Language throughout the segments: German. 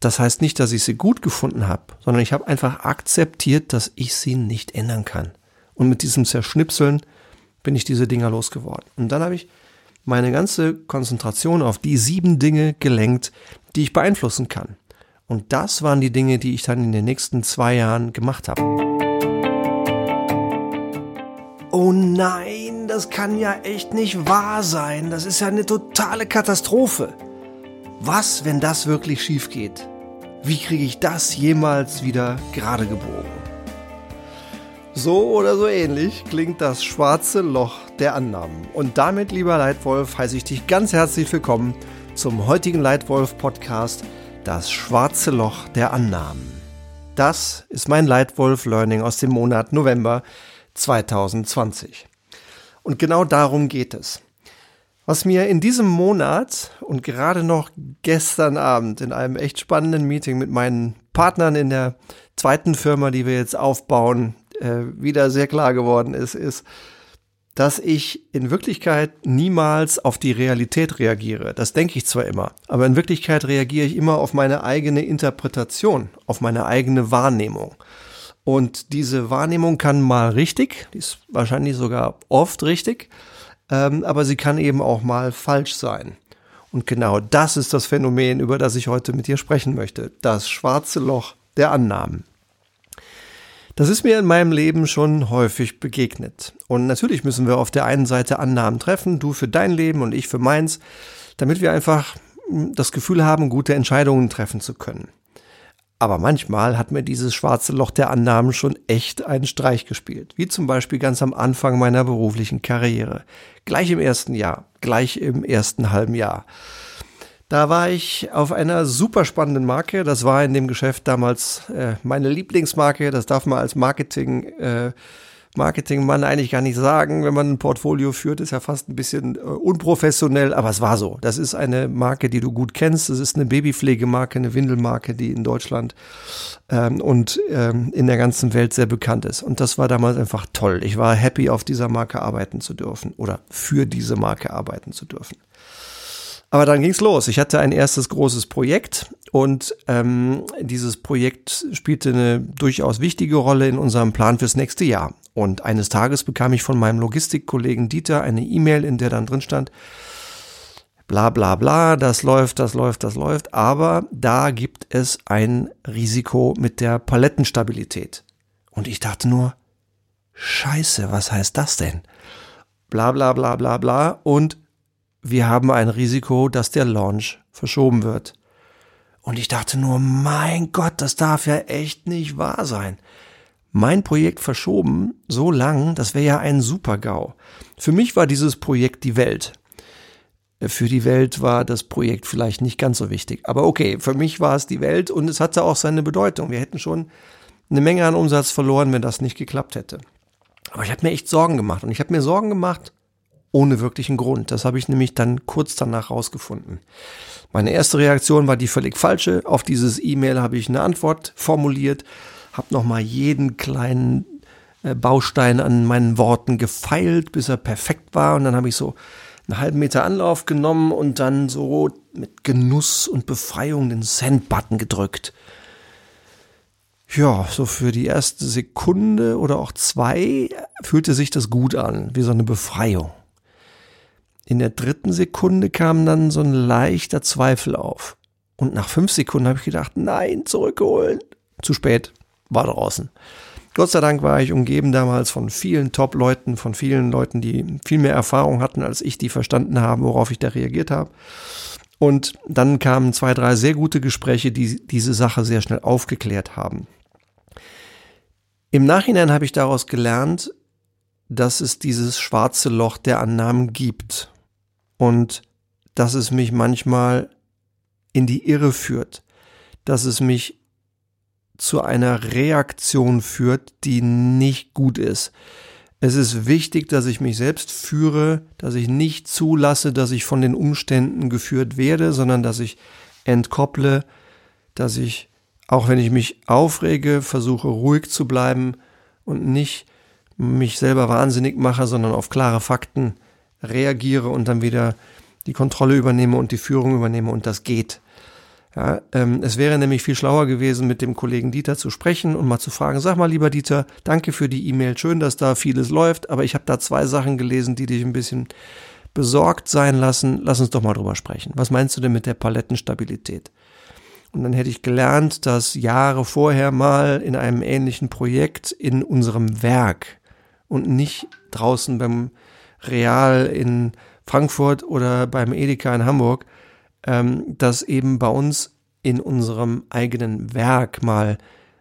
Das heißt nicht, dass ich sie gut gefunden habe, sondern ich habe einfach akzeptiert, dass ich sie nicht ändern kann. Und mit diesem Zerschnipseln bin ich diese Dinger losgeworden. Und dann habe ich meine ganze Konzentration auf die sieben Dinge gelenkt, die ich beeinflussen kann. Und das waren die Dinge, die ich dann in den nächsten zwei Jahren gemacht habe. Oh nein, das kann ja echt nicht wahr sein. Das ist ja eine totale Katastrophe. Was, wenn das wirklich schief geht? Wie kriege ich das jemals wieder gerade gebogen? So oder so ähnlich klingt das schwarze Loch der Annahmen. Und damit, lieber Leitwolf, heiße ich dich ganz herzlich willkommen zum heutigen Leitwolf-Podcast Das schwarze Loch der Annahmen. Das ist mein Leitwolf-Learning aus dem Monat November 2020. Und genau darum geht es. Was mir in diesem Monat und gerade noch gestern Abend in einem echt spannenden Meeting mit meinen Partnern in der zweiten Firma, die wir jetzt aufbauen, äh, wieder sehr klar geworden ist, ist, dass ich in Wirklichkeit niemals auf die Realität reagiere. Das denke ich zwar immer, aber in Wirklichkeit reagiere ich immer auf meine eigene Interpretation, auf meine eigene Wahrnehmung. Und diese Wahrnehmung kann mal richtig, die ist wahrscheinlich sogar oft richtig, ähm, aber sie kann eben auch mal falsch sein. Und genau das ist das Phänomen, über das ich heute mit dir sprechen möchte. Das schwarze Loch der Annahmen. Das ist mir in meinem Leben schon häufig begegnet. Und natürlich müssen wir auf der einen Seite Annahmen treffen, du für dein Leben und ich für meins, damit wir einfach hm, das Gefühl haben, gute Entscheidungen treffen zu können. Aber manchmal hat mir dieses schwarze Loch der Annahmen schon echt einen Streich gespielt. Wie zum Beispiel ganz am Anfang meiner beruflichen Karriere. Gleich im ersten Jahr, gleich im ersten halben Jahr. Da war ich auf einer super spannenden Marke. Das war in dem Geschäft damals äh, meine Lieblingsmarke. Das darf man als Marketing, äh, Marketingmann eigentlich gar nicht sagen. Wenn man ein Portfolio führt, ist ja fast ein bisschen äh, unprofessionell, aber es war so. Das ist eine Marke, die du gut kennst. Das ist eine Babypflegemarke, eine Windelmarke, die in Deutschland ähm, und ähm, in der ganzen Welt sehr bekannt ist. Und das war damals einfach toll. Ich war happy, auf dieser Marke arbeiten zu dürfen oder für diese Marke arbeiten zu dürfen. Aber dann ging's los. Ich hatte ein erstes großes Projekt und ähm, dieses Projekt spielte eine durchaus wichtige Rolle in unserem Plan fürs nächste Jahr. Und eines Tages bekam ich von meinem Logistikkollegen Dieter eine E-Mail, in der dann drin stand, bla bla bla, das läuft, das läuft, das läuft, aber da gibt es ein Risiko mit der Palettenstabilität. Und ich dachte nur, scheiße, was heißt das denn? Bla bla bla bla bla und wir haben ein Risiko, dass der Launch verschoben wird. Und ich dachte nur, mein Gott, das darf ja echt nicht wahr sein. Mein Projekt verschoben, so lang, das wäre ja ein Super-GAU. Für mich war dieses Projekt die Welt. Für die Welt war das Projekt vielleicht nicht ganz so wichtig. Aber okay, für mich war es die Welt und es hatte auch seine Bedeutung. Wir hätten schon eine Menge an Umsatz verloren, wenn das nicht geklappt hätte. Aber ich habe mir echt Sorgen gemacht. Und ich habe mir Sorgen gemacht, ohne wirklichen Grund. Das habe ich nämlich dann kurz danach rausgefunden. Meine erste Reaktion war die völlig falsche. Auf dieses E-Mail habe ich eine Antwort formuliert, habe nochmal jeden kleinen äh, Baustein an meinen Worten gefeilt, bis er perfekt war. Und dann habe ich so einen halben Meter Anlauf genommen und dann so mit Genuss und Befreiung den Send-Button gedrückt. Ja, so für die erste Sekunde oder auch zwei fühlte sich das gut an, wie so eine Befreiung. In der dritten Sekunde kam dann so ein leichter Zweifel auf. Und nach fünf Sekunden habe ich gedacht, nein, zurückholen. Zu spät, war draußen. Gott sei Dank war ich umgeben damals von vielen Top-Leuten, von vielen Leuten, die viel mehr Erfahrung hatten als ich, die verstanden haben, worauf ich da reagiert habe. Und dann kamen zwei, drei sehr gute Gespräche, die diese Sache sehr schnell aufgeklärt haben. Im Nachhinein habe ich daraus gelernt, dass es dieses schwarze Loch der Annahmen gibt und dass es mich manchmal in die Irre führt, dass es mich zu einer Reaktion führt, die nicht gut ist. Es ist wichtig, dass ich mich selbst führe, dass ich nicht zulasse, dass ich von den Umständen geführt werde, sondern dass ich entkopple, dass ich, auch wenn ich mich aufrege, versuche ruhig zu bleiben und nicht mich selber wahnsinnig mache, sondern auf klare Fakten reagiere und dann wieder die Kontrolle übernehme und die Führung übernehme und das geht. Ja, ähm, es wäre nämlich viel schlauer gewesen, mit dem Kollegen Dieter zu sprechen und mal zu fragen, sag mal lieber Dieter, danke für die E-Mail, schön, dass da vieles läuft, aber ich habe da zwei Sachen gelesen, die dich ein bisschen besorgt sein lassen. Lass uns doch mal drüber sprechen. Was meinst du denn mit der Palettenstabilität? Und dann hätte ich gelernt, dass Jahre vorher mal in einem ähnlichen Projekt in unserem Werk und nicht draußen beim Real in Frankfurt oder beim Edeka in Hamburg, ähm, dass eben bei uns in unserem eigenen Werk mal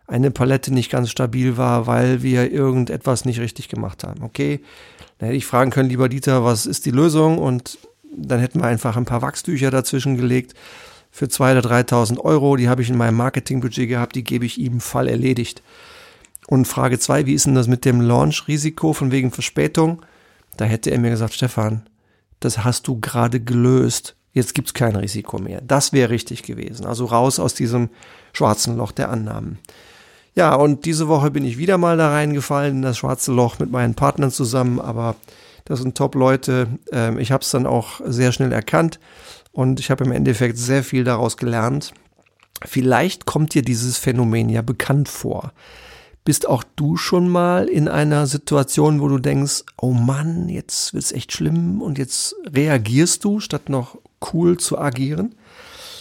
eine Palette nicht ganz stabil war, weil wir irgendetwas nicht richtig gemacht haben. Okay, dann hätte ich fragen können, lieber Dieter, was ist die Lösung? Und dann hätten wir einfach ein paar Wachstücher dazwischen gelegt für 2.000 oder 3.000 Euro. Die habe ich in meinem Marketingbudget gehabt, die gebe ich ihm Fall erledigt. Und Frage zwei, wie ist denn das mit dem Launch-Risiko von wegen Verspätung? Da hätte er mir gesagt, Stefan, das hast du gerade gelöst. Jetzt gibt's kein Risiko mehr. Das wäre richtig gewesen. Also raus aus diesem schwarzen Loch der Annahmen. Ja, und diese Woche bin ich wieder mal da reingefallen in das schwarze Loch mit meinen Partnern zusammen, aber das sind Top-Leute. Ähm, ich habe es dann auch sehr schnell erkannt und ich habe im Endeffekt sehr viel daraus gelernt. Vielleicht kommt dir dieses Phänomen ja bekannt vor. Bist auch du schon mal in einer Situation, wo du denkst, oh Mann, jetzt wird's echt schlimm und jetzt reagierst du, statt noch cool zu agieren?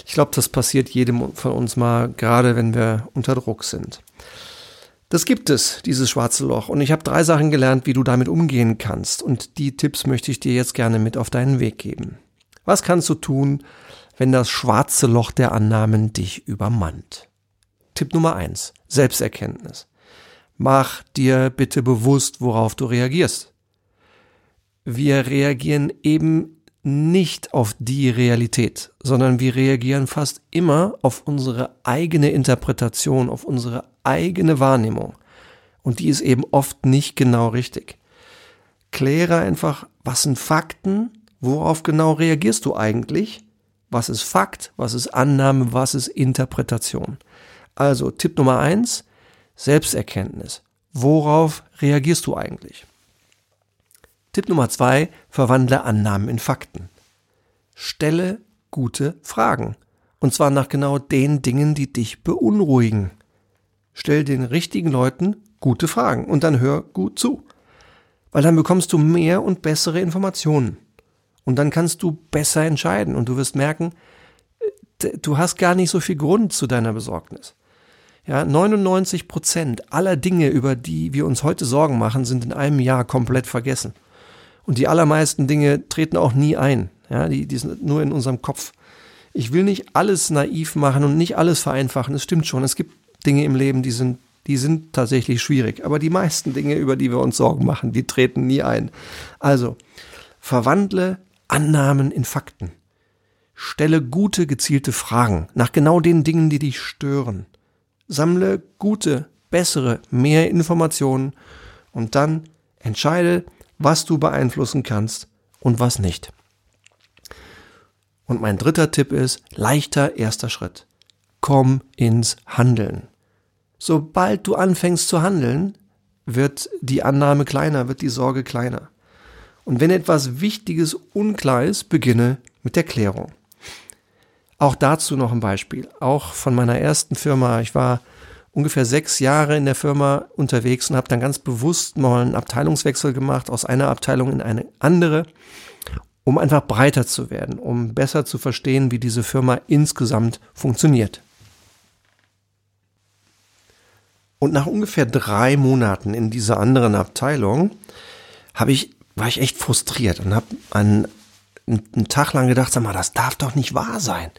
Ich glaube, das passiert jedem von uns mal, gerade wenn wir unter Druck sind. Das gibt es, dieses schwarze Loch. Und ich habe drei Sachen gelernt, wie du damit umgehen kannst. Und die Tipps möchte ich dir jetzt gerne mit auf deinen Weg geben. Was kannst du tun, wenn das schwarze Loch der Annahmen dich übermannt? Tipp Nummer eins: Selbsterkenntnis. Mach dir bitte bewusst, worauf du reagierst. Wir reagieren eben nicht auf die Realität, sondern wir reagieren fast immer auf unsere eigene Interpretation, auf unsere eigene Wahrnehmung. Und die ist eben oft nicht genau richtig. Kläre einfach, was sind Fakten, worauf genau reagierst du eigentlich, was ist Fakt, was ist Annahme, was ist Interpretation. Also Tipp Nummer eins, Selbsterkenntnis. Worauf reagierst du eigentlich? Tipp Nummer zwei, verwandle Annahmen in Fakten. Stelle gute Fragen. Und zwar nach genau den Dingen, die dich beunruhigen. Stell den richtigen Leuten gute Fragen und dann hör gut zu. Weil dann bekommst du mehr und bessere Informationen. Und dann kannst du besser entscheiden und du wirst merken, du hast gar nicht so viel Grund zu deiner Besorgnis. Ja, 99 Prozent aller Dinge, über die wir uns heute Sorgen machen, sind in einem Jahr komplett vergessen. Und die allermeisten Dinge treten auch nie ein. Ja, die, die sind nur in unserem Kopf. Ich will nicht alles naiv machen und nicht alles vereinfachen. Es stimmt schon. Es gibt Dinge im Leben, die sind, die sind tatsächlich schwierig. Aber die meisten Dinge, über die wir uns Sorgen machen, die treten nie ein. Also, verwandle Annahmen in Fakten. Stelle gute, gezielte Fragen nach genau den Dingen, die dich stören. Sammle gute, bessere, mehr Informationen und dann entscheide, was du beeinflussen kannst und was nicht. Und mein dritter Tipp ist leichter erster Schritt. Komm ins Handeln. Sobald du anfängst zu handeln, wird die Annahme kleiner, wird die Sorge kleiner. Und wenn etwas Wichtiges unklar ist, beginne mit der Klärung. Auch dazu noch ein Beispiel. Auch von meiner ersten Firma. Ich war ungefähr sechs Jahre in der Firma unterwegs und habe dann ganz bewusst mal einen Abteilungswechsel gemacht aus einer Abteilung in eine andere, um einfach breiter zu werden, um besser zu verstehen, wie diese Firma insgesamt funktioniert. Und nach ungefähr drei Monaten in dieser anderen Abteilung habe ich, war ich echt frustriert und habe einen, einen Tag lang gedacht, sag mal, das darf doch nicht wahr sein.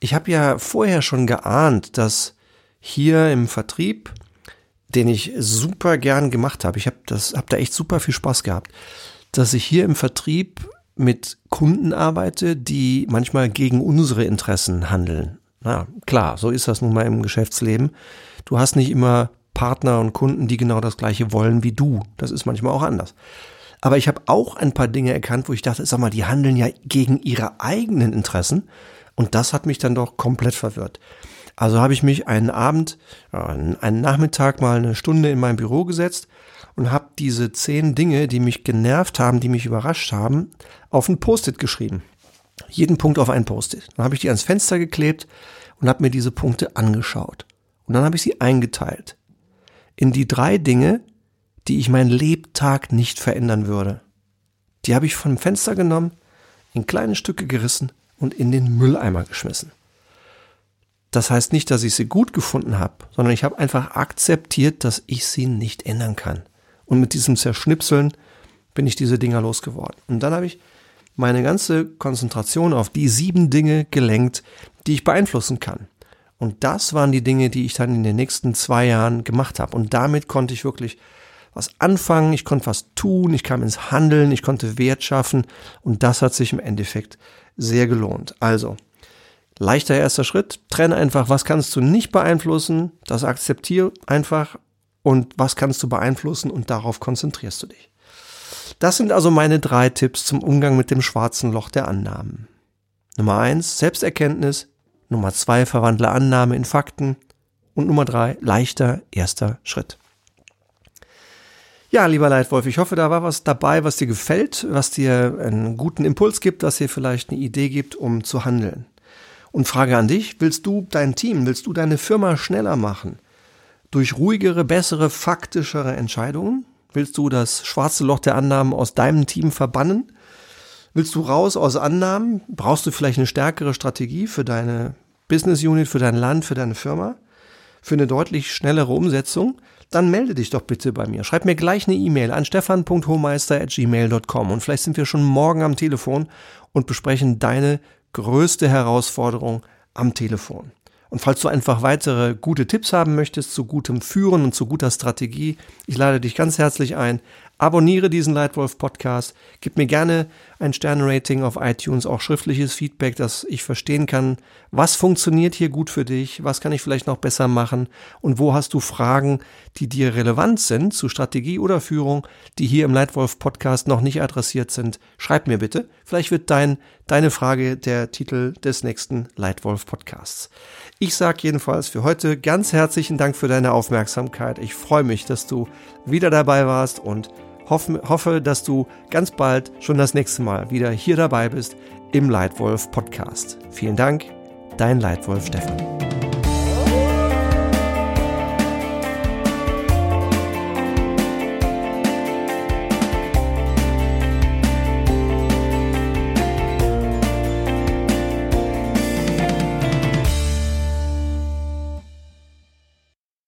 Ich habe ja vorher schon geahnt, dass hier im Vertrieb, den ich super gern gemacht habe. Ich habe das, habe da echt super viel Spaß gehabt, dass ich hier im Vertrieb mit Kunden arbeite, die manchmal gegen unsere Interessen handeln. Na klar, so ist das nun mal im Geschäftsleben. Du hast nicht immer Partner und Kunden, die genau das gleiche wollen wie du. Das ist manchmal auch anders. Aber ich habe auch ein paar Dinge erkannt, wo ich dachte, sag mal, die handeln ja gegen ihre eigenen Interessen. Und das hat mich dann doch komplett verwirrt. Also habe ich mich einen Abend, einen Nachmittag mal eine Stunde in mein Büro gesetzt und habe diese zehn Dinge, die mich genervt haben, die mich überrascht haben, auf ein Post-it geschrieben. Jeden Punkt auf ein Post-it. Dann habe ich die ans Fenster geklebt und habe mir diese Punkte angeschaut. Und dann habe ich sie eingeteilt in die drei Dinge, die ich mein Lebtag nicht verändern würde. Die habe ich vom Fenster genommen, in kleine Stücke gerissen und in den Mülleimer geschmissen. Das heißt nicht, dass ich sie gut gefunden habe, sondern ich habe einfach akzeptiert, dass ich sie nicht ändern kann. Und mit diesem Zerschnipseln bin ich diese Dinger losgeworden. Und dann habe ich meine ganze Konzentration auf die sieben Dinge gelenkt, die ich beeinflussen kann. Und das waren die Dinge, die ich dann in den nächsten zwei Jahren gemacht habe. Und damit konnte ich wirklich was anfangen, ich konnte was tun, ich kam ins Handeln, ich konnte Wert schaffen und das hat sich im Endeffekt sehr gelohnt. Also, leichter erster Schritt, trenne einfach, was kannst du nicht beeinflussen, das akzeptiere einfach und was kannst du beeinflussen und darauf konzentrierst du dich. Das sind also meine drei Tipps zum Umgang mit dem schwarzen Loch der Annahmen. Nummer eins, Selbsterkenntnis. Nummer zwei, verwandle Annahme in Fakten. Und Nummer drei, leichter erster Schritt. Ja, lieber Leitwolf, ich hoffe, da war was dabei, was dir gefällt, was dir einen guten Impuls gibt, was dir vielleicht eine Idee gibt, um zu handeln. Und Frage an dich, willst du dein Team, willst du deine Firma schneller machen? Durch ruhigere, bessere, faktischere Entscheidungen? Willst du das schwarze Loch der Annahmen aus deinem Team verbannen? Willst du raus aus Annahmen? Brauchst du vielleicht eine stärkere Strategie für deine Business Unit, für dein Land, für deine Firma? Für eine deutlich schnellere Umsetzung? Dann melde dich doch bitte bei mir. Schreib mir gleich eine E-Mail an stefan.hohmeister.gmail.com und vielleicht sind wir schon morgen am Telefon und besprechen deine größte Herausforderung am Telefon. Und falls du einfach weitere gute Tipps haben möchtest zu gutem Führen und zu guter Strategie, ich lade dich ganz herzlich ein, Abonniere diesen Leitwolf Podcast. Gib mir gerne ein Sternrating auf iTunes, auch schriftliches Feedback, dass ich verstehen kann, was funktioniert hier gut für dich, was kann ich vielleicht noch besser machen und wo hast du Fragen, die dir relevant sind zu Strategie oder Führung, die hier im Leitwolf Podcast noch nicht adressiert sind. Schreib mir bitte. Vielleicht wird dein, deine Frage der Titel des nächsten Leitwolf Podcasts. Ich sage jedenfalls für heute ganz herzlichen Dank für deine Aufmerksamkeit. Ich freue mich, dass du wieder dabei warst und hoffe, hoffe, dass du ganz bald schon das nächste Mal wieder hier dabei bist im Leitwolf Podcast. Vielen Dank, dein Leitwolf Stefan.